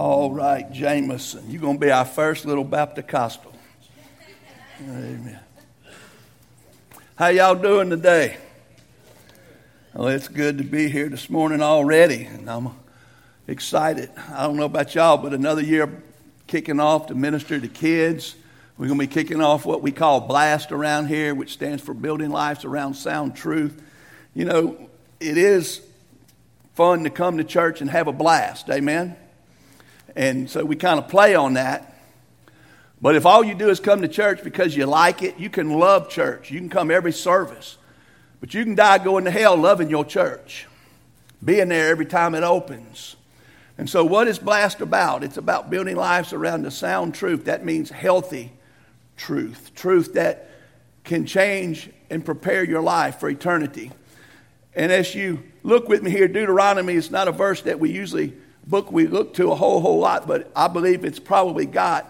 All right, Jameson, you're going to be our first little Baptist. Amen. How y'all doing today? Well, it's good to be here this morning already, and I'm excited. I don't know about y'all, but another year kicking off to minister to kids. We're going to be kicking off what we call BLAST around here, which stands for Building Lives Around Sound Truth. You know, it is fun to come to church and have a blast. Amen? And so we kind of play on that. But if all you do is come to church because you like it, you can love church. You can come every service. But you can die going to hell loving your church, being there every time it opens. And so, what is Blast about? It's about building lives around the sound truth. That means healthy truth, truth that can change and prepare your life for eternity. And as you look with me here, Deuteronomy is not a verse that we usually book we look to a whole whole lot, but I believe it's probably got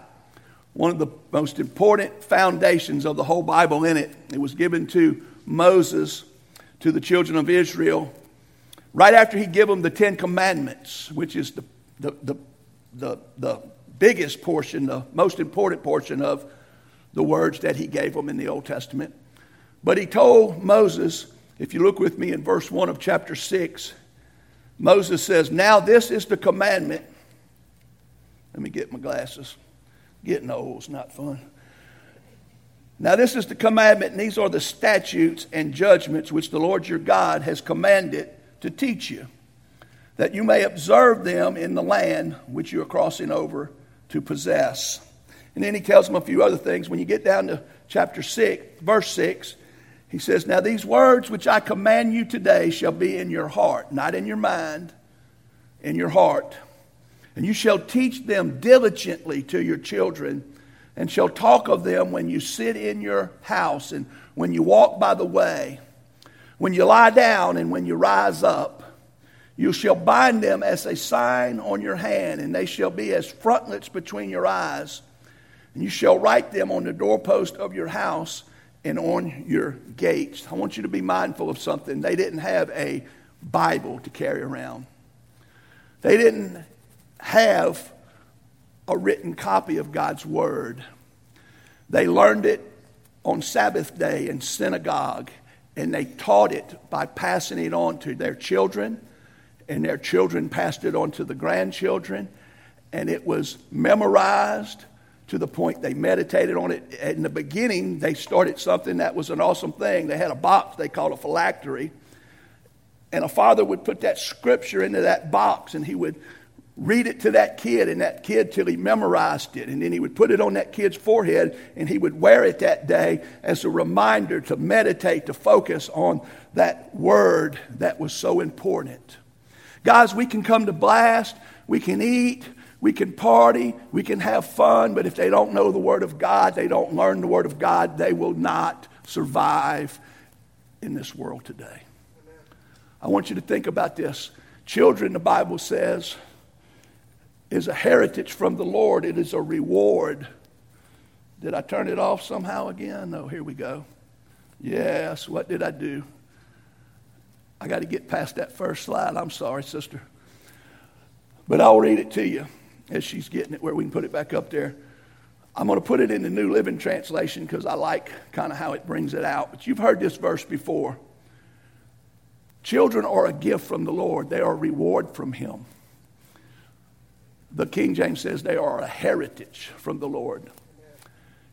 one of the most important foundations of the whole Bible in it. It was given to Moses to the children of Israel right after he gave them the Ten Commandments, which is the, the, the, the, the biggest portion, the most important portion of the words that he gave them in the Old Testament. But he told Moses, if you look with me in verse 1 of chapter 6, Moses says, Now this is the commandment. Let me get my glasses. Getting old is not fun. Now, this is the commandment, and these are the statutes and judgments which the Lord your God has commanded to teach you, that you may observe them in the land which you are crossing over to possess. And then he tells them a few other things. When you get down to chapter 6, verse 6, he says, Now these words which I command you today shall be in your heart, not in your mind, in your heart. And you shall teach them diligently to your children, and shall talk of them when you sit in your house, and when you walk by the way, when you lie down, and when you rise up. You shall bind them as a sign on your hand, and they shall be as frontlets between your eyes. And you shall write them on the doorpost of your house and on your gates. I want you to be mindful of something. They didn't have a Bible to carry around, they didn't have a written copy of God's Word. They learned it on Sabbath day in synagogue, and they taught it by passing it on to their children, and their children passed it on to the grandchildren, and it was memorized to the point they meditated on it. In the beginning, they started something that was an awesome thing. They had a box they called a phylactery. And a father would put that scripture into that box and he would read it to that kid and that kid till he memorized it. And then he would put it on that kid's forehead and he would wear it that day as a reminder to meditate, to focus on that word that was so important. Guys, we can come to blast, we can eat, we can party, we can have fun, but if they don't know the Word of God, they don't learn the Word of God, they will not survive in this world today. I want you to think about this. Children, the Bible says, is a heritage from the Lord, it is a reward. Did I turn it off somehow again? No, here we go. Yes, what did I do? I got to get past that first slide. I'm sorry, sister. But I'll read it to you as she's getting it where we can put it back up there. I'm going to put it in the New Living Translation because I like kind of how it brings it out. But you've heard this verse before. Children are a gift from the Lord, they are a reward from Him. The King James says they are a heritage from the Lord.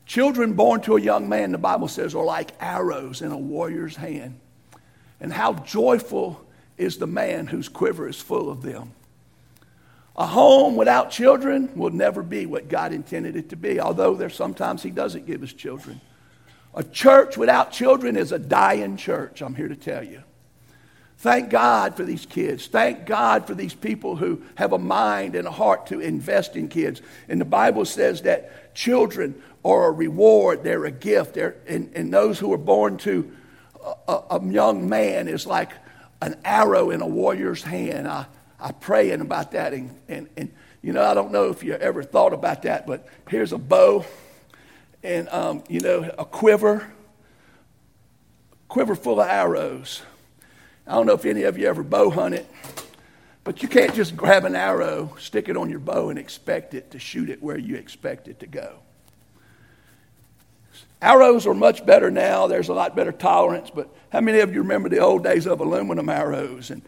Children born to a young man, the Bible says, are like arrows in a warrior's hand. And how joyful is the man whose quiver is full of them. A home without children will never be what God intended it to be, although there's sometimes He doesn't give us children. A church without children is a dying church, I'm here to tell you. Thank God for these kids. Thank God for these people who have a mind and a heart to invest in kids. And the Bible says that children are a reward, they're a gift. They're, and, and those who are born to a, a, young man is like an arrow in a warrior's hand. I, I praying about that. And, and, and, you know, I don't know if you ever thought about that, but here's a bow and, um, you know, a quiver, quiver full of arrows. I don't know if any of you ever bow hunted, But you can't just grab an arrow, stick it on your bow, and expect it to shoot it where you expect it to go. Arrows are much better now. There's a lot better tolerance. But how many of you remember the old days of aluminum arrows and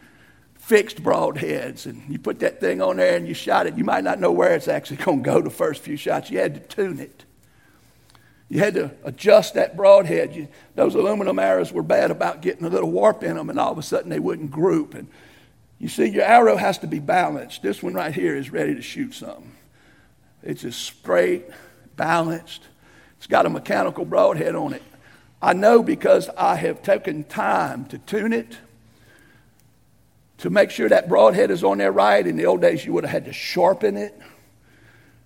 fixed broadheads? And you put that thing on there and you shot it. You might not know where it's actually going to go the first few shots. You had to tune it. You had to adjust that broadhead. You, those aluminum arrows were bad about getting a little warp in them, and all of a sudden they wouldn't group. And you see, your arrow has to be balanced. This one right here is ready to shoot something. It's just straight, balanced. It's got a mechanical broadhead on it. I know because I have taken time to tune it, to make sure that broadhead is on there right. In the old days, you would have had to sharpen it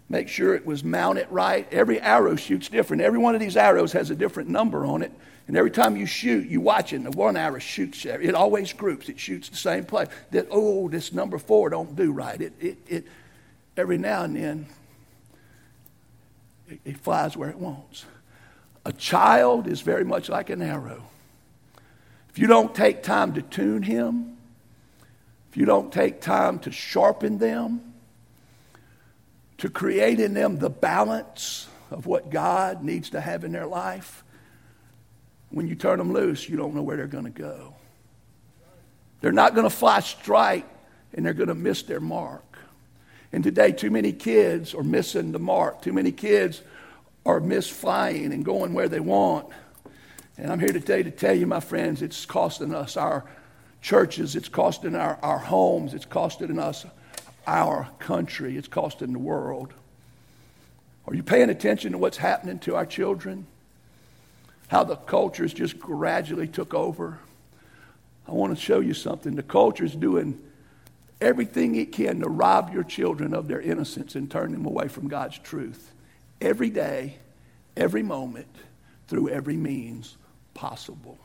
make sure it was mounted right. Every arrow shoots different. Every one of these arrows has a different number on it. And every time you shoot, you watch it, and the one arrow shoots, it always groups. It shoots the same place. That, oh, this number four don't do right. It, it, it, every now and then, it, it flies where it wants. A child is very much like an arrow. If you don't take time to tune him, if you don't take time to sharpen them, to create in them the balance of what God needs to have in their life, when you turn them loose, you don't know where they're going to go. They're not going to fly straight and they're going to miss their mark. And today, too many kids are missing the mark. Too many kids are misflying and going where they want. And I'm here today to tell you, my friends, it's costing us our churches, it's costing our, our homes, it's costing us our country, it's costing the world. Are you paying attention to what's happening to our children? How the cultures just gradually took over? I want to show you something. The culture is doing everything it can to rob your children of their innocence and turn them away from God's truth. Every day, every moment, through every means possible.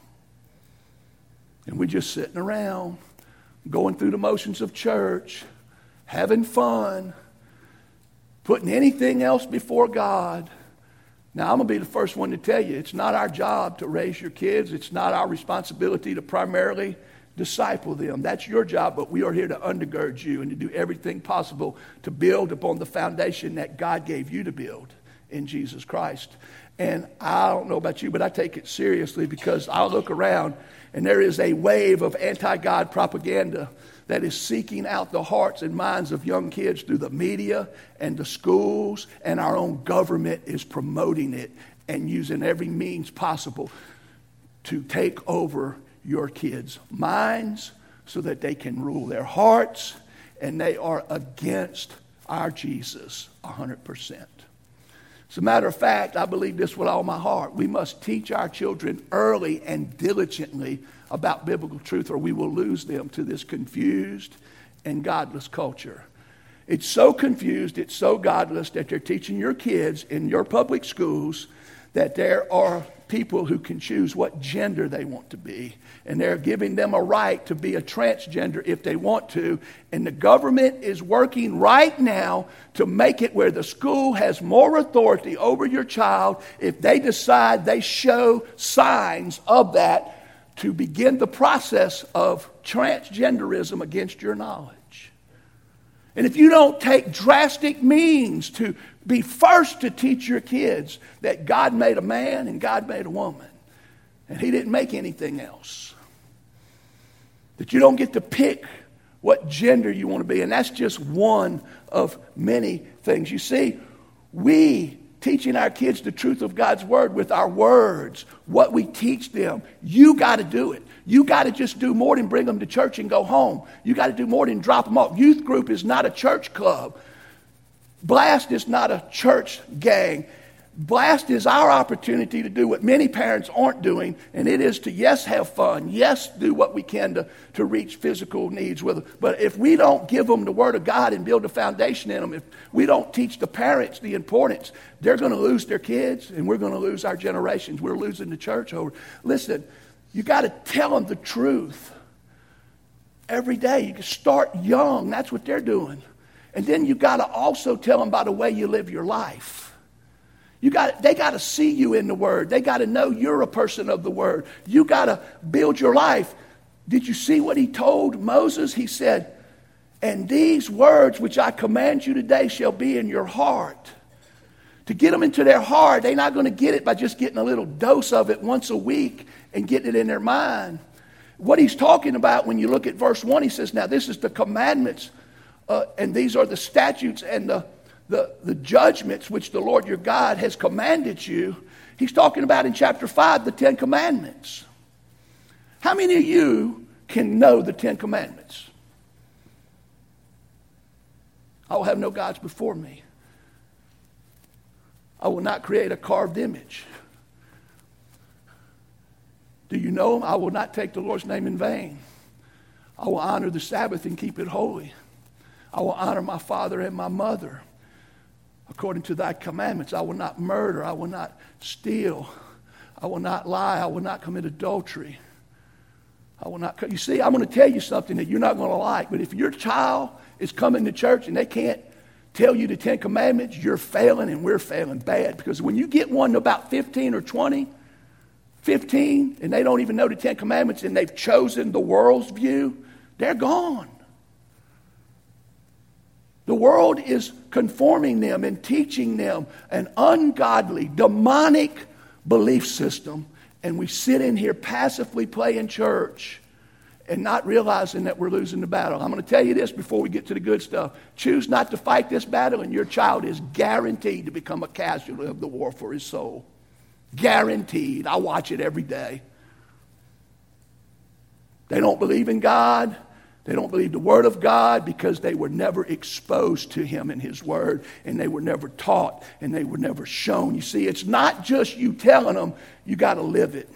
And we're just sitting around, going through the motions of church having fun, putting anything else before God. Now, I'm going to be the first one to tell you it's not our job to raise your kids, it's not our responsibility to primarily disciple them. That's your job, but we are here to undergird you and to do everything possible to build upon the foundation that God gave you to build in Jesus Christ. And I don't know about you, but I take it seriously because I look around and there is a wave of anti God propaganda that is seeking out the hearts and minds of young kids through the media and the schools, and our own government is promoting it and using every means possible to take over your kids' minds so that they can rule their hearts, and they are against our Jesus 100%. As a matter of fact, I believe this with all my heart. We must teach our children early and diligently about biblical truth, or we will lose them to this confused and godless culture. It's so confused, it's so godless that they're teaching your kids in your public schools that there are people who can choose what gender they want to be. And they're giving them a right to be a transgender if they want to. And the government is working right now to make it where the school has more authority over your child if they decide they show signs of that to begin the process of transgenderism against your knowledge. And if you don't take drastic means to be first to teach your kids that God made a man and God made a woman, and He didn't make anything else, that you don't get to pick what gender you want to be, and that's just one of many things. You see, we teaching our kids the truth of God's word with our words, what we teach them. You got to do it. You got to just do more than bring them to church and go home. You got to do more than drop them off. Youth group is not a church club. Blast is not a church gang. Blast is our opportunity to do what many parents aren't doing, and it is to, yes, have fun, yes, do what we can to, to reach physical needs with them. But if we don't give them the Word of God and build a foundation in them, if we don't teach the parents the importance, they're going to lose their kids, and we're going to lose our generations. We're losing the church over. Listen, you got to tell them the truth every day. You can start young, that's what they're doing. And then you got to also tell them by the way you live your life. You got, they got to see you in the Word. They got to know you're a person of the Word. You got to build your life. Did you see what he told Moses? He said, And these words which I command you today shall be in your heart. To get them into their heart, they're not going to get it by just getting a little dose of it once a week and getting it in their mind. What he's talking about when you look at verse 1, he says, Now this is the commandments, uh, and these are the statutes and the, the, the judgments which the Lord your God has commanded you. He's talking about in chapter 5 the Ten Commandments. How many of you can know the Ten Commandments? I will have no gods before me. I will not create a carved image. Do you know? I will not take the Lord's name in vain. I will honor the Sabbath and keep it holy. I will honor my father and my mother according to thy commandments. I will not murder. I will not steal. I will not lie. I will not commit adultery. I will not. You see, I'm going to tell you something that you're not going to like. But if your child is coming to church and they can't tell you the Ten Commandments, you're failing and we're failing bad. Because when you get one to about 15 or 20, 15, and they don't even know the Ten Commandments and they've chosen the world's view, they're gone. The world is conforming them and teaching them an ungodly, demonic belief system, and we sit in here passively playing church and not realizing that we're losing the battle. I'm going to tell you this before we get to the good stuff. Choose not to fight this battle, and your child is guaranteed to become a casualty of the war for his soul. Guaranteed. I watch it every day. They don't believe in God. They don't believe the Word of God because they were never exposed to Him and His Word, and they were never taught, and they were never shown. You see, it's not just you telling them, you got to live it.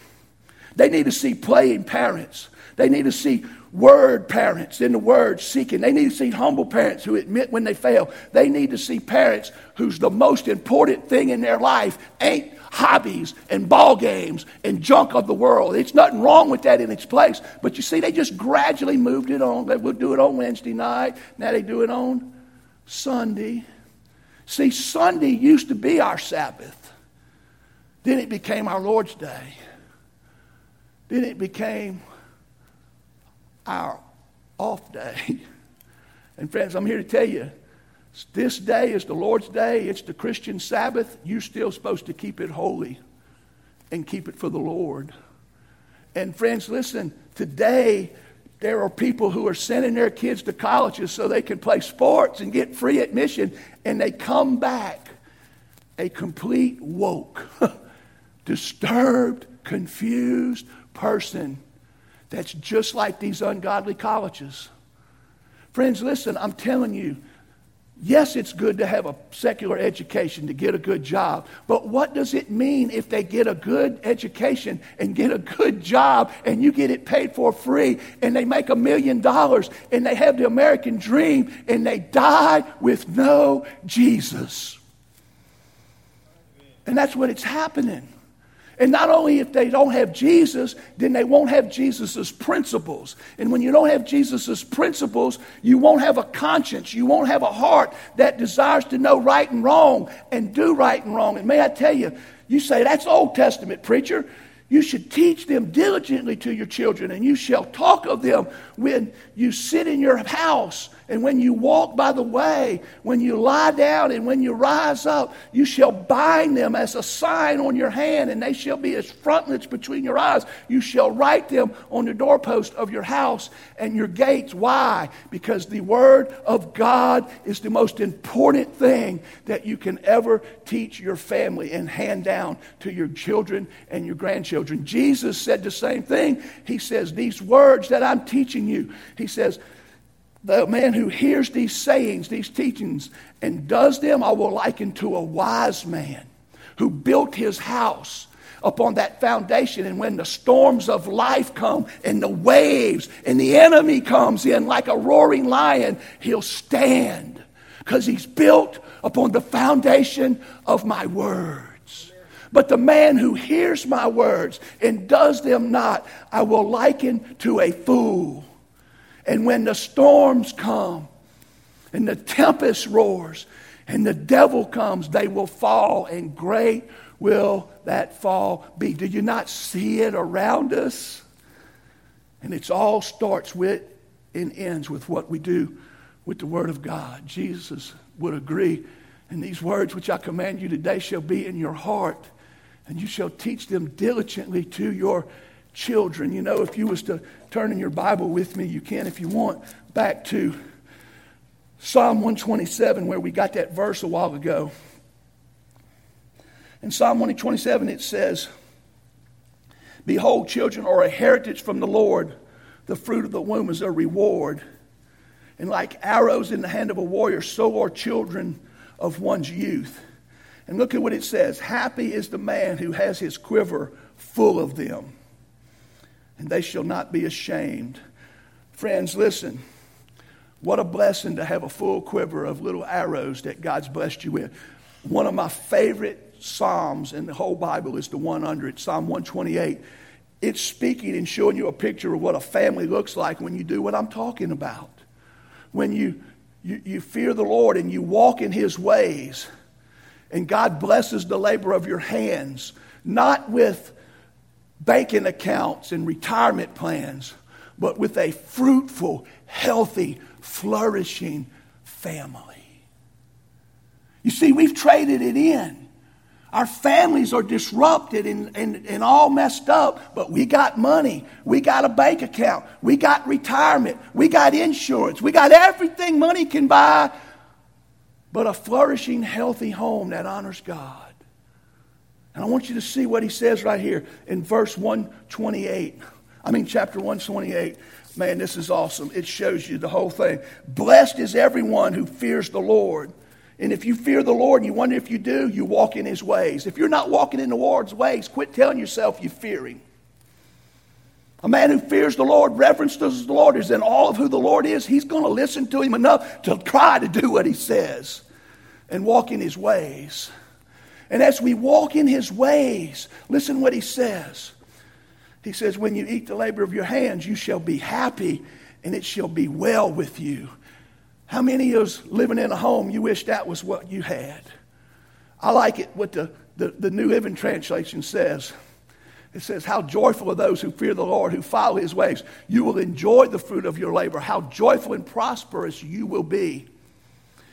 They need to see playing parents. They need to see word parents in the word seeking. They need to see humble parents who admit when they fail. They need to see parents whose the most important thing in their life ain't hobbies and ball games and junk of the world. It's nothing wrong with that in its place. But you see, they just gradually moved it on. They would do it on Wednesday night. Now they do it on Sunday. See, Sunday used to be our Sabbath. Then it became our Lord's Day. Then it became our off day. And friends, I'm here to tell you this day is the Lord's day, it's the Christian Sabbath. You're still supposed to keep it holy and keep it for the Lord. And friends, listen, today there are people who are sending their kids to colleges so they can play sports and get free admission, and they come back a complete woke, disturbed, confused person that's just like these ungodly colleges. Friends, listen, I'm telling you, Yes, it's good to have a secular education to get a good job, but what does it mean if they get a good education and get a good job and you get it paid for free and they make a million dollars and they have the American dream and they die with no Jesus? And that's what it's happening. And not only if they don't have Jesus, then they won't have Jesus' principles. And when you don't have Jesus' principles, you won't have a conscience. You won't have a heart that desires to know right and wrong and do right and wrong. And may I tell you, you say, that's Old Testament, preacher. You should teach them diligently to your children, and you shall talk of them when you sit in your house and when you walk by the way, when you lie down and when you rise up, you shall bind them as a sign on your hand, and they shall be as frontlets between your eyes. You shall write them on the doorpost of your house and your gates. Why? Because the Word of God is the most important thing that you can ever teach your family and hand down to your children and your grandchildren. Jesus said the same thing. He says, These words that I'm teaching you, He says, the man who hears these sayings, these teachings, and does them, I will liken to a wise man who built his house upon that foundation. And when the storms of life come and the waves and the enemy comes in like a roaring lion, he'll stand because he's built upon the foundation of my words. But the man who hears my words and does them not, I will liken to a fool and when the storms come and the tempest roars and the devil comes, they will fall, and great will that fall be. Do you not see it around us? And it all starts with and ends with what we do with the Word of God. Jesus would agree. And these words which I command you today shall be in your heart, and you shall teach them diligently to your children. You know, if you was to turn in your Bible with me, you can if you want, back to Psalm 127, where we got that verse a while ago. In Psalm 127, it says, Behold, children are a heritage from the Lord, the fruit of the womb is a reward. And like arrows in the hand of a warrior, so are children of one's youth. And look at what it says Happy is the man who has his quiver full of them, and they shall not be ashamed. Friends, listen. What a blessing to have a full quiver of little arrows that God's blessed you with. One of my favorite Psalms in the whole Bible is the one under it, Psalm 128. It's speaking and showing you a picture of what a family looks like when you do what I'm talking about. When you, you, you fear the Lord and you walk in His ways, and God blesses the labor of your hands, not with banking accounts and retirement plans, but with a fruitful, healthy, flourishing family. You see, we've traded it in. Our families are disrupted and, and, and all messed up, but we got money. We got a bank account. We got retirement. We got insurance. We got everything money can buy, but a flourishing, healthy home that honors God. And I want you to see what he says right here in verse 128. I mean, chapter 128. Man, this is awesome. It shows you the whole thing. Blessed is everyone who fears the Lord. And if you fear the Lord and you wonder if you do, you walk in his ways. If you're not walking in the Lord's ways, quit telling yourself you fear him. A man who fears the Lord, reverences the Lord, is in all of who the Lord is. He's going to listen to him enough to try to do what he says and walk in his ways. And as we walk in his ways, listen what he says. He says, When you eat the labor of your hands, you shall be happy and it shall be well with you. How many of us living in a home you wish that was what you had? I like it what the, the, the New Living Translation says. It says, How joyful are those who fear the Lord, who follow his ways. You will enjoy the fruit of your labor. How joyful and prosperous you will be.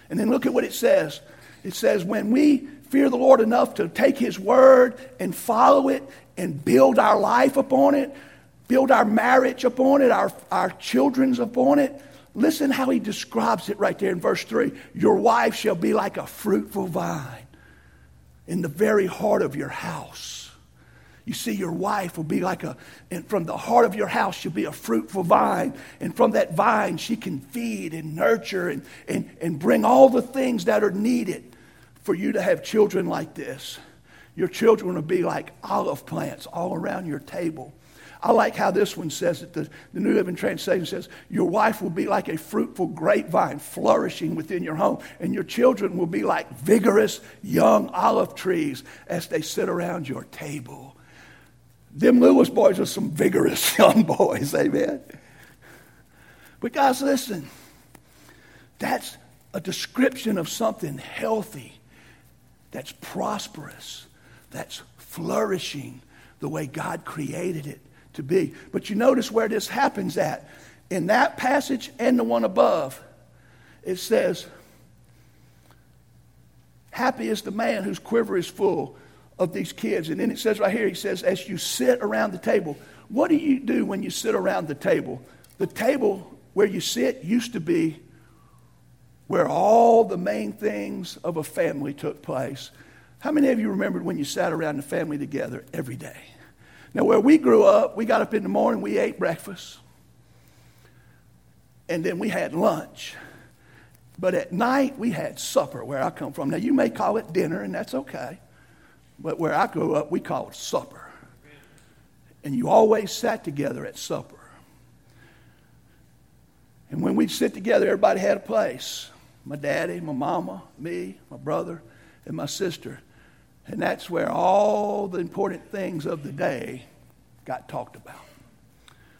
And then look at what it says. It says, When we fear the Lord enough to take his word and follow it and build our life upon it, build our marriage upon it, our, our children's upon it, Listen how he describes it right there in verse 3. Your wife shall be like a fruitful vine in the very heart of your house. You see, your wife will be like a, and from the heart of your house, she'll be a fruitful vine. And from that vine, she can feed and nurture and, and, and bring all the things that are needed for you to have children like this. Your children will be like olive plants all around your table. I like how this one says it. The, the New Living Translation says, Your wife will be like a fruitful grapevine flourishing within your home, and your children will be like vigorous young olive trees as they sit around your table. Them Lewis boys are some vigorous young boys, amen. But guys, listen, that's a description of something healthy, that's prosperous, that's flourishing the way God created it to be. But you notice where this happens at. In that passage and the one above, it says, Happy is the man whose quiver is full of these kids. And then it says right here, he says, As you sit around the table, what do you do when you sit around the table? The table where you sit used to be where all the main things of a family took place. How many of you remembered when you sat around the family together every day? Now, where we grew up, we got up in the morning, we ate breakfast, and then we had lunch. But at night, we had supper where I come from. Now, you may call it dinner, and that's okay. But where I grew up, we call it supper. And you always sat together at supper. And when we'd sit together, everybody had a place my daddy, my mama, me, my brother, and my sister. And that's where all the important things of the day got talked about.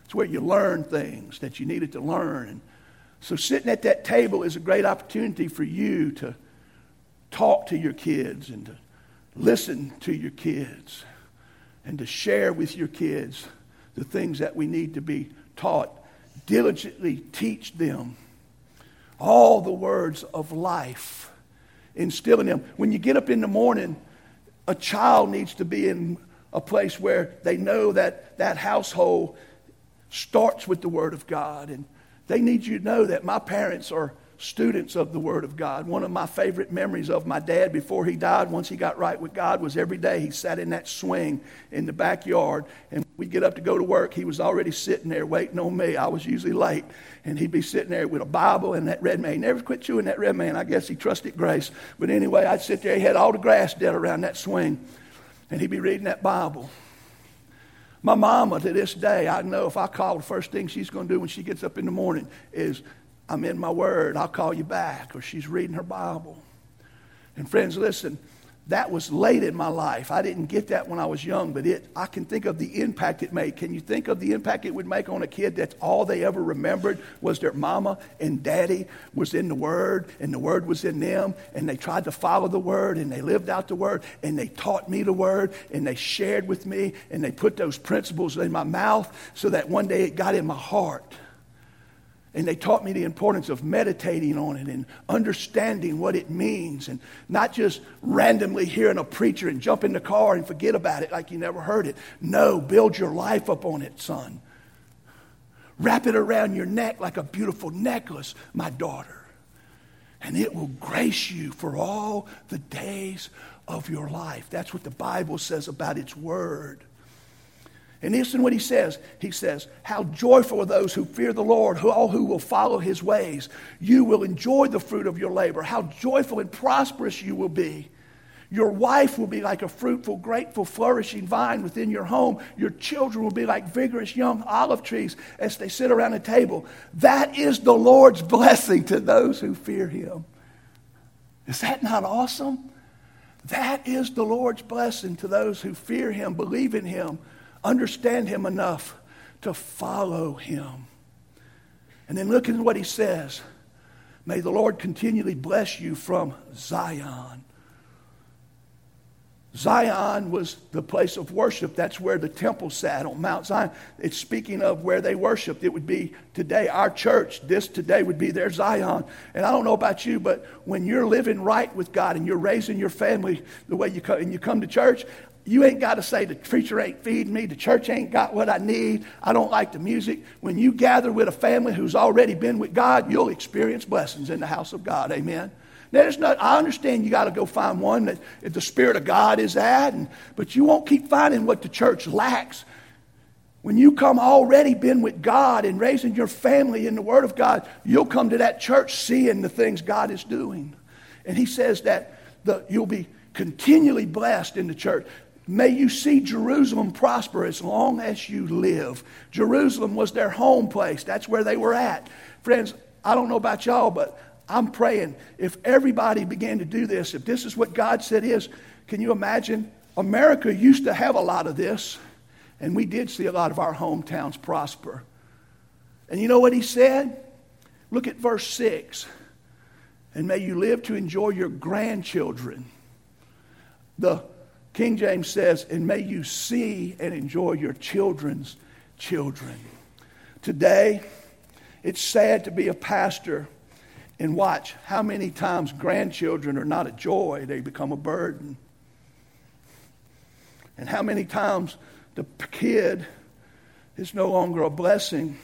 It's where you learn things that you needed to learn. And so sitting at that table is a great opportunity for you to talk to your kids and to listen to your kids and to share with your kids the things that we need to be taught. Diligently teach them all the words of life instill in them. When you get up in the morning, a child needs to be in a place where they know that that household starts with the Word of God. And they need you to know that my parents are students of the Word of God. One of my favorite memories of my dad before he died, once he got right with God, was every day he sat in that swing in the backyard and we'd get up to go to work. He was already sitting there waiting on me. I was usually late. And he'd be sitting there with a Bible and that red man. He never quit chewing that red man. I guess he trusted grace. But anyway, I'd sit there. He had all the grass dead around that swing. And he'd be reading that Bible. My mama, to this day, I know if I call, the first thing she's going to do when she gets up in the morning is I'm in my word. I'll call you back. Or she's reading her Bible. And friends, listen, that was late in my life. I didn't get that when I was young, but it, I can think of the impact it made. Can you think of the impact it would make on a kid that's all they ever remembered was their mama and daddy was in the Word and the Word was in them and they tried to follow the Word and they lived out the Word and they taught me the Word and they shared with me and they put those principles in my mouth so that one day it got in my heart. And they taught me the importance of meditating on it and understanding what it means and not just randomly hearing a preacher and jump in the car and forget about it like you never heard it. No, build your life up on it, son. Wrap it around your neck like a beautiful necklace, my daughter. And it will grace you for all the days of your life. That's what the Bible says about its word. And listen what he says. He says, How joyful are those who fear the Lord, who all who will follow his ways. You will enjoy the fruit of your labor. How joyful and prosperous you will be. Your wife will be like a fruitful, grateful, flourishing vine within your home. Your children will be like vigorous young olive trees as they sit around a table. That is the Lord's blessing to those who fear him. Is that not awesome? That is the Lord's blessing to those who fear him, believe in him, understand him enough to follow him. And then look at what he says. May the Lord continually bless you from Zion. Zion was the place of worship. That's where the temple sat on Mount Zion. It's speaking of where they worshiped. It would be today, our church, this today would be their Zion. And I don't know about you, but when you're living right with God and you're raising your family the way you come, and you come to church, you ain't got to say the preacher ain't feeding me, the church ain't got what I need, I don't like the music. When you gather with a family who's already been with God, you'll experience blessings in the house of God. Amen. There's not, I understand you got to go find one that the Spirit of God is at, and, but you won't keep finding what the church lacks. When you come already been with God and raising your family in the Word of God, you'll come to that church seeing the things God is doing. And He says that the, you'll be continually blessed in the church. May you see Jerusalem prosper as long as you live. Jerusalem was their home place. That's where they were at. Friends, I don't know about y'all, but I'm praying if everybody began to do this, if this is what God said is, can you imagine? America used to have a lot of this, and we did see a lot of our hometowns prosper. And you know what he said? Look at verse 6. And may you live to enjoy your grandchildren. The King James says, and may you see and enjoy your children's children. Today, it's sad to be a pastor and watch how many times grandchildren are not a joy, they become a burden. And how many times the kid is no longer a blessing,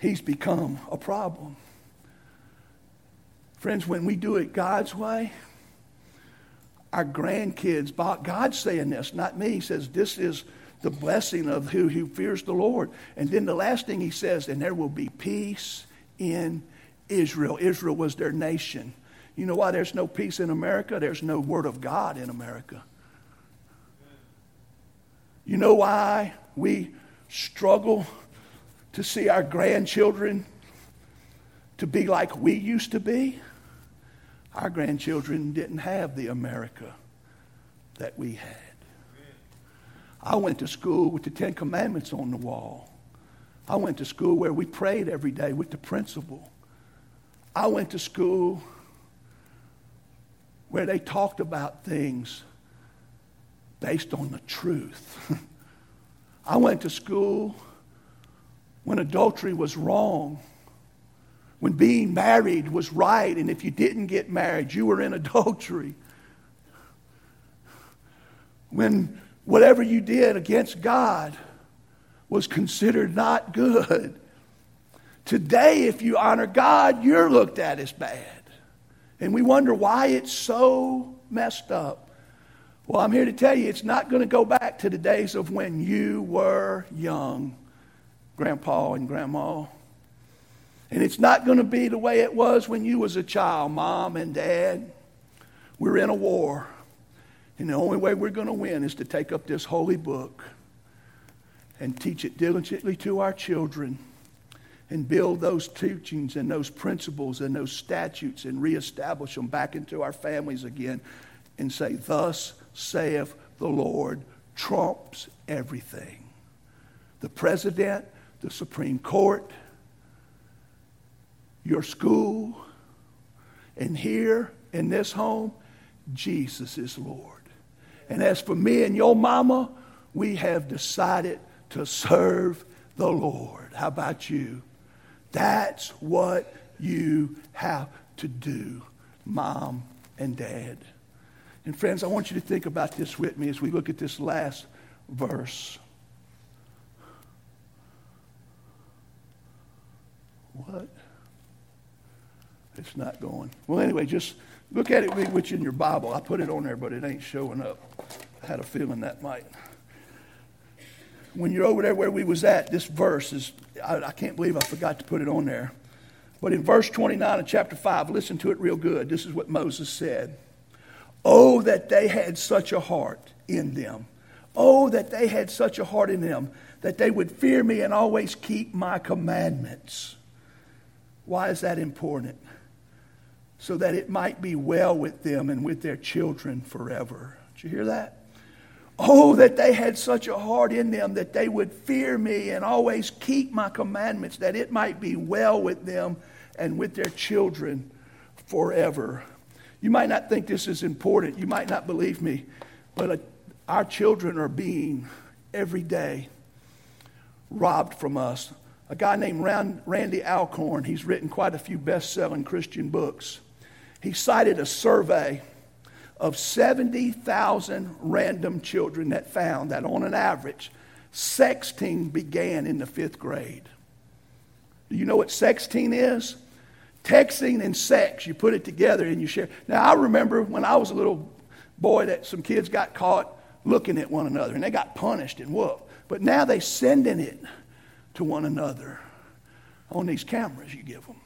he's become a problem. Friends, when we do it God's way, our grandkids, God's saying this, not me. He says, This is the blessing of who, who fears the Lord. And then the last thing he says, and there will be peace in Israel. Israel was their nation. You know why there's no peace in America? There's no word of God in America. You know why we struggle to see our grandchildren to be like we used to be? Our grandchildren didn't have the America that we had. I went to school with the Ten Commandments on the wall. I went to school where we prayed every day with the principal. I went to school where they talked about things based on the truth. I went to school when adultery was wrong when being married was right, and if you didn't get married, you were in adultery. When whatever you did against God was considered not good. Today, if you honor God, you're looked at as bad. And we wonder why it's so messed up. Well, I'm here to tell you it's not going to go back to the days of when you were young, Grandpa and Grandma. And it's not going to be the way it was when you was a child, Mom and Dad. We're in a war. And the only way we're going to win is to take up this holy book and teach it diligently to our children and build those teachings and those principles and those statutes and reestablish them back into our families again and say, Thus saith the Lord, trumps everything. The president, the Supreme Court, your school, and here in this home, Jesus is Lord. And as for me and your mama, we have decided to serve the Lord. How about you? That's what you have to do, mom and dad. And friends, I want you to think about this with me as we look at this last verse. What? It's not going. Well, anyway, just look at it which in your Bible. I put it on there, but it ain't showing up. I had a feeling that might. When you're over there where we was at, this verse is, I, I can't believe I forgot to put it on there. But in verse 29 of chapter 5, listen to it real good. This is what Moses said. Oh, that they had such a heart in them. Oh, that they had such a heart in them that they would fear me and always keep my commandments. Why is that important? So that it might be well with them and with their children forever. Did you hear that? Oh, that they had such a heart in them that they would fear me and always keep my commandments, that it might be well with them and with their children forever. You might not think this is important. You might not believe me, but uh, our children are being every day robbed from us. A guy named Randy Alcorn, he's written quite a few best selling Christian books. He cited a survey of 70,000 random children that found that on an average, sexting began in the fifth grade. Do you know what sexting is? Texting and sex. You put it together and you share. Now, I remember when I was a little boy that some kids got caught looking at one another and they got punished and whooped. But now they're sending it to one another on these cameras you give them.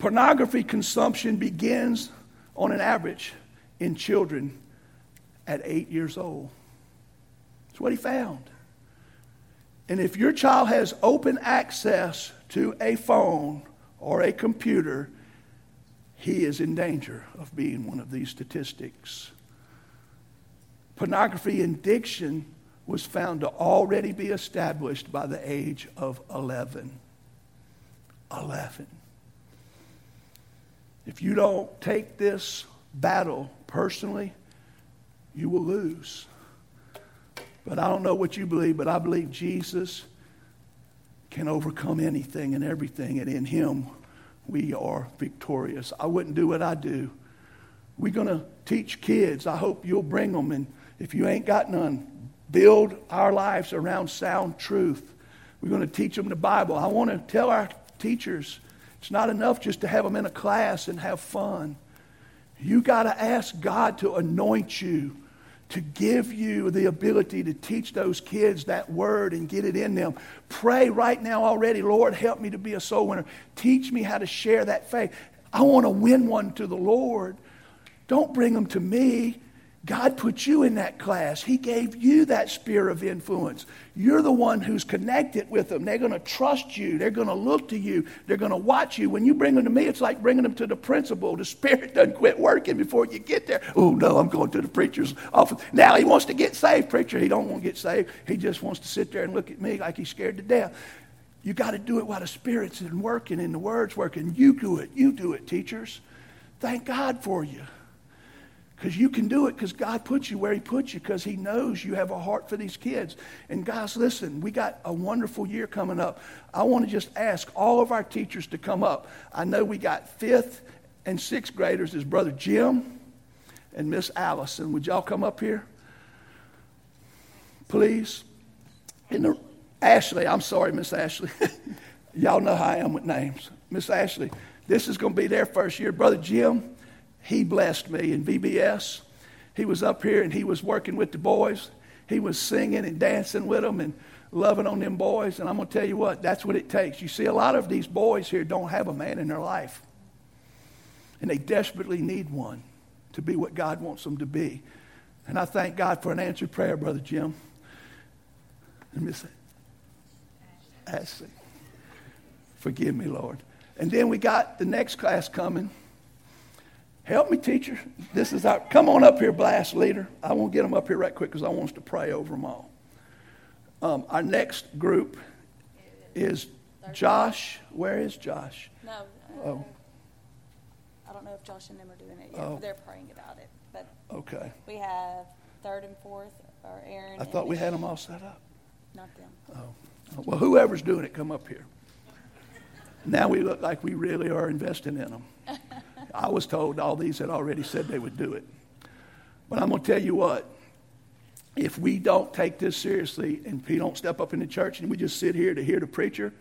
Pornography consumption begins on an average in children at eight years old. That's what he found. And if your child has open access to a phone or a computer, he is in danger of being one of these statistics. Pornography addiction was found to already be established by the age of 11. 11. If you don't take this battle personally, you will lose. But I don't know what you believe, but I believe Jesus can overcome anything and everything, and in Him we are victorious. I wouldn't do what I do. We're going to teach kids. I hope you'll bring them, and if you ain't got none, build our lives around sound truth. We're going to teach them the Bible. I want to tell our teachers it's not enough just to have them in a class and have fun. You got to ask God to anoint you, to give you the ability to teach those kids that word and get it in them. Pray right now already, Lord, help me to be a soul winner. Teach me how to share that faith. I want to win one to the Lord. Don't bring them to me. God put you in that class. He gave you that sphere of influence. You're the one who's connected with them. They're going to trust you. They're going to look to you. They're going to watch you. When you bring them to me, it's like bringing them to the principal. The spirit doesn't quit working before you get there. Oh, no, I'm going to the preacher's office. Now he wants to get saved, preacher. He don't want to get saved. He just wants to sit there and look at me like he's scared to death. You got to do it while the spirit's in working and the word's working. You do it. You do it, teachers. Thank God for you. Because you can do it because God put you where He put you because He knows you have a heart for these kids. And guys, listen, we got a wonderful year coming up. I want to just ask all of our teachers to come up. I know we got fifth and sixth graders is Brother Jim and Miss Allison. Would y'all come up here? Please. And Ashley, I'm sorry, Miss Ashley. y'all know how I am with names. Miss Ashley, this is going to be their first year. Brother Jim, he blessed me in VBS. He was up here and he was working with the boys. He was singing and dancing with them and loving on them boys. And I'm going to tell you what, that's what it takes. You see, a lot of these boys here don't have a man in their life. And they desperately need one to be what God wants them to be. And I thank God for an answered prayer, Brother Jim. Let And Miss Ashley. Forgive me, Lord. And then we got the next class coming. Help me, teacher. This is our, come on up here, blast leader. I won't get them up here right quick because I want us to pray over them all. Um, our next group is Josh. Where is Josh? No. Uh, oh. I don't know if Josh and them are doing it yet. Oh. They're praying about it. But okay. We have third and fourth are Aaron. I thought we had them all set up. Not them. Oh. Well, whoever's doing it, come up here. Now we look like we really are investing in them. I was told all these had already said they would do it. But I'm going to tell you what. If we don't take this seriously and we don't step up in the church and we just sit here to hear the preacher,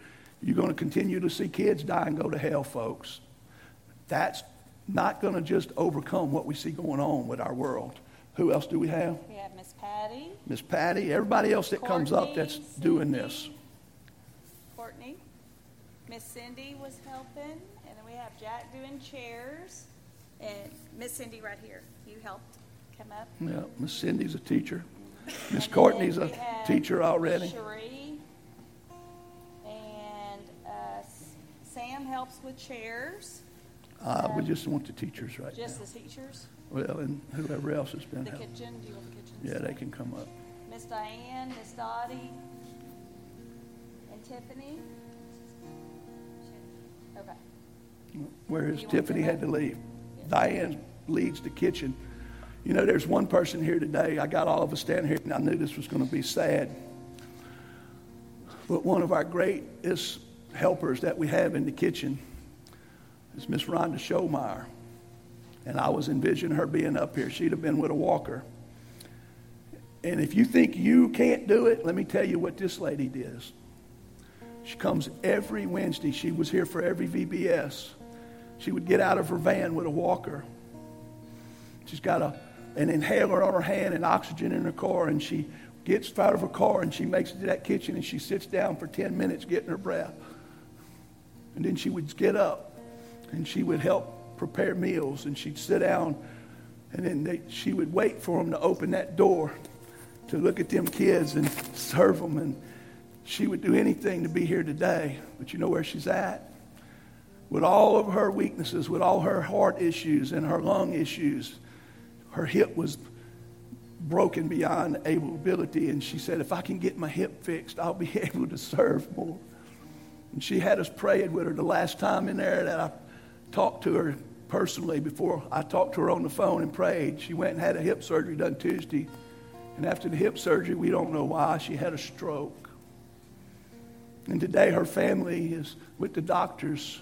you're going to continue to see kids die and go to hell, folks. That's not going to just overcome what we see going on with our world. Who else do we have? We have Miss Patty. Miss Patty. Everybody else that Courtney, comes up that's Cindy, doing this. Courtney. Miss Cindy was helping. Jack doing chairs, and Miss Cindy right here. You helped come up. Yeah, Miss Cindy's a teacher. Miss Courtney's a teacher already. Cherie, and uh, Sam helps with chairs. Uh, we just want the teachers right Just now. the teachers? Well, and whoever else has been The helping. kitchen, do you want the kitchen? Yeah, they can come up. Miss Diane, Miss Dottie, and Tiffany? Okay. Whereas Tiffany had to leave. Diane leads the kitchen. You know, there's one person here today. I got all of us standing here, and I knew this was going to be sad. But one of our greatest helpers that we have in the kitchen is Miss Rhonda Schomeyer. And I was envisioning her being up here. She'd have been with a walker. And if you think you can't do it, let me tell you what this lady does. She comes every Wednesday. She was here for every VBS. She would get out of her van with a walker. She's got a, an inhaler on her hand and oxygen in her car, and she gets out of her car and she makes it to that kitchen and she sits down for 10 minutes getting her breath. And then she would get up and she would help prepare meals and she'd sit down and then they, she would wait for them to open that door to look at them kids and serve them. And she would do anything to be here today. But you know where she's at? With all of her weaknesses, with all her heart issues and her lung issues, her hip was broken beyond ability. And she said, If I can get my hip fixed, I'll be able to serve more. And she had us praying with her the last time in there that I talked to her personally before I talked to her on the phone and prayed. She went and had a hip surgery done Tuesday. And after the hip surgery, we don't know why, she had a stroke. And today her family is with the doctors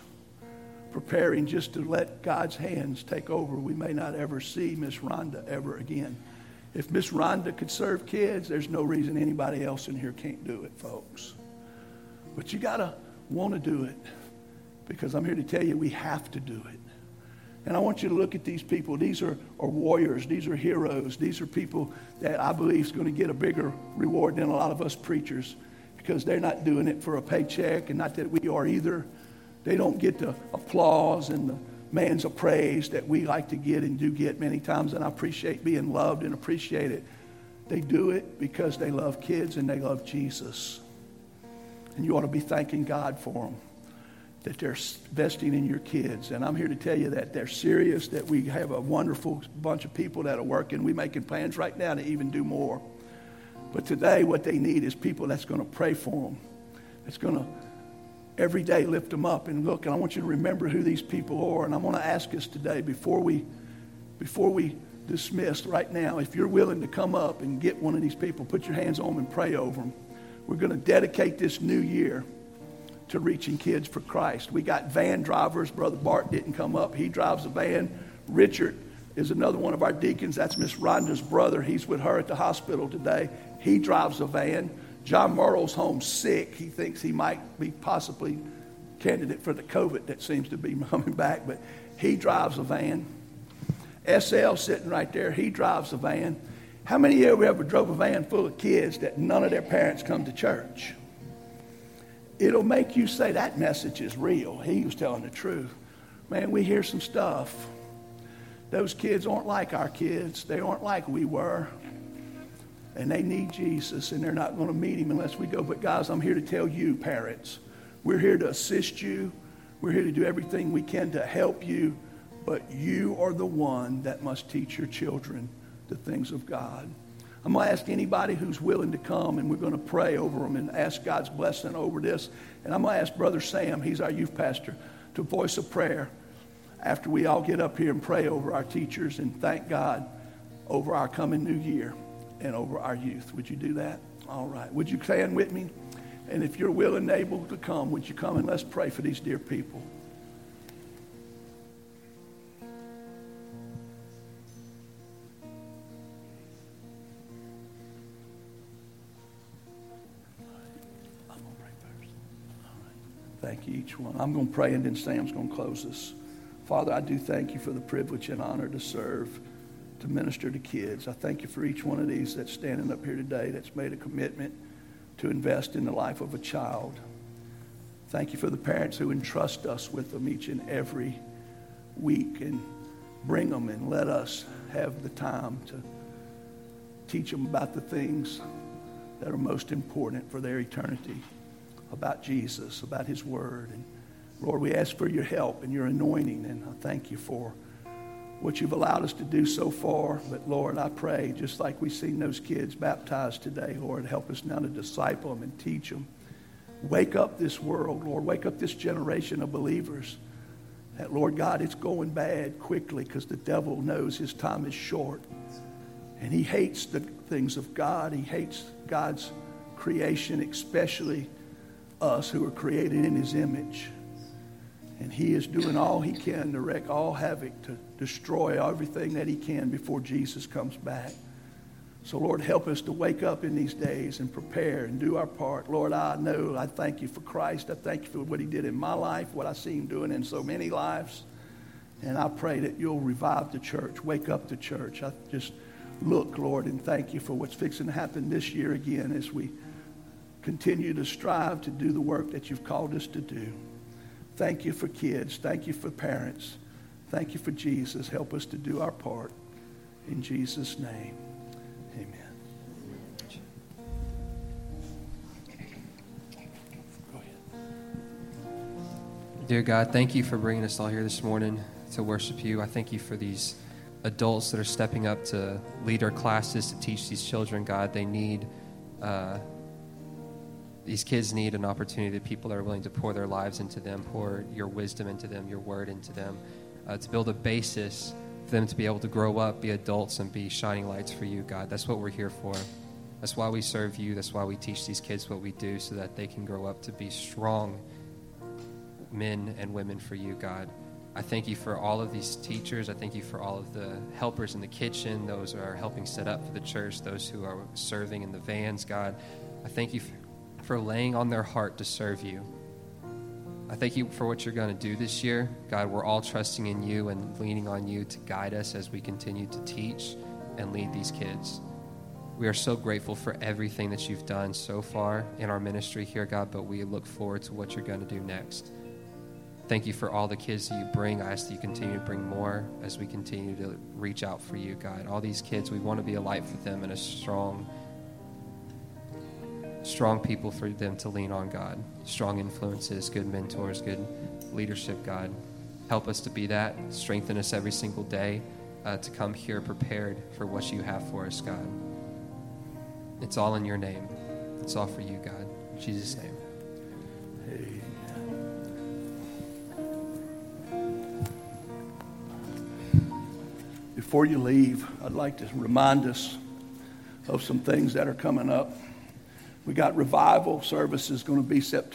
preparing just to let God's hands take over, we may not ever see Miss Rhonda ever again. If Miss Rhonda could serve kids, there's no reason anybody else in here can't do it, folks. But you got to want to do it because I'm here to tell you we have to do it. And I want you to look at these people. These are, are warriors. These are heroes. These are people that I believe is going to get a bigger reward than a lot of us preachers because they're not doing it for a paycheck and not that we are either. They don't get the applause and the man's of praise that we like to get and do get many times, and I appreciate being loved and appreciate it. They do it because they love kids and they love Jesus. And you ought to be thanking God for them, that they're investing in your kids. And I'm here to tell you that they're serious, that we have a wonderful bunch of people that are working. We're making plans right now to even do more. But today, what they need is people that's going to pray for them, that's going to every day lift them up and look and i want you to remember who these people are and i'm going to ask us today before we before we dismissed right now. If you're willing to come up and get one of these people, put your hands on them and pray over them. We're going to dedicate this new year to reaching kids for Christ. We got van drivers. Brother Bart didn't come up. He drives a van. Richard is another one of our deacons. That's Miss Rhonda's brother. He's with her at the hospital today. He drives a van. John Murrell's home sick. He thinks he might be possibly candidate for the COVID that seems to be coming back, but he drives a van. SL sitting right there, he drives a van. How many of you ever drove a van full of kids that none of their parents come to church? It'll make you say that message is real. He was telling the truth. Man, we hear some stuff. Those kids aren't like our kids. They aren't like we were. And they need Jesus, and they're not going to meet him unless we go. But, guys, I'm here to tell you, parents, we're here to assist you. We're here to do everything we can to help you. But you are the one that must teach your children the things of God. I'm going to ask anybody who's willing to come, and we're going to pray over them and ask God's blessing over this. And I'm going to ask Brother Sam, he's our youth pastor, to voice a prayer after we all get up here and pray over our teachers and thank God over our coming new year and over our youth. Would you do that? All right. Would you stand with me? And if you're willing and able to come, would you come and let's pray for these dear people? I'll unbreak verse. All right. Thank you, each one. I'm going to pray and then Sam's going to close us. Father, I do thank you for the privilege and honor to serve, to minister to kids. I thank you for each one of these that's standing up here today that's made a commitment to invest in the life of a child. Thank you for the parents who entrust us with them each and every week and bring them and let us have the time to teach them about the things that are most important for their eternity about Jesus, about His Word. And Lord, we ask for your help and your anointing, and I thank you for what you've allowed us to do so far. But Lord, I pray, just like we've seen those kids baptized today, Lord, help us now to disciple them and teach them. Wake up this world, Lord. Wake up this generation of believers. That, Lord God, it's going bad quickly because the devil knows his time is short. And he hates the things of God. He hates God's creation, especially us who are created in his image. And he is doing all he can to wreak all havoc, to destroy everything that he can before Jesus comes back. So, Lord, help us to wake up in these days and prepare and do our part. Lord, I know I thank you for Christ. I thank you for what he did in my life, what I see him doing in so many lives. And I pray that you'll revive the church, wake up the church. I just look, Lord, and thank you for what's fixing to happen this year again as we continue to strive to do the work that you've called us to do. Thank you for kids. Thank you for parents. Thank you for Jesus. Help us to do our part. In Jesus' name, amen. Dear God, thank you for bringing us all here this morning to worship you. I thank you for these adults that are stepping up to lead our classes, to teach these children, God. They need. Uh, these kids need an opportunity that people are willing to pour their lives into them, pour your wisdom into them, your word into them, uh, to build a basis for them to be able to grow up, be adults, and be shining lights for you, God. That's what we're here for. That's why we serve you. That's why we teach these kids what we do so that they can grow up to be strong men and women for you, God. I thank you for all of these teachers. I thank you for all of the helpers in the kitchen, those who are helping set up for the church, those who are serving in the vans, God. I thank you for laying on their heart to serve you. I thank you for what you're going to do this year. God, we're all trusting in you and leaning on you to guide us as we continue to teach and lead these kids. We are so grateful for everything that you've done so far in our ministry here, God, but we look forward to what you're going to do next. Thank you for all the kids that you bring. I ask that you continue to bring more as we continue to reach out for you, God. All these kids, we want to be a light for them and a strong strong people for them to lean on, God. Strong influences, good mentors, good leadership, God. Help us to be that. Strengthen us every single day uh, to come here prepared for what you have for us, God. It's all in your name. It's all for you, God. In Jesus' name. before you leave, I'd like to remind us of some things that are coming up. We got revival services going to be September.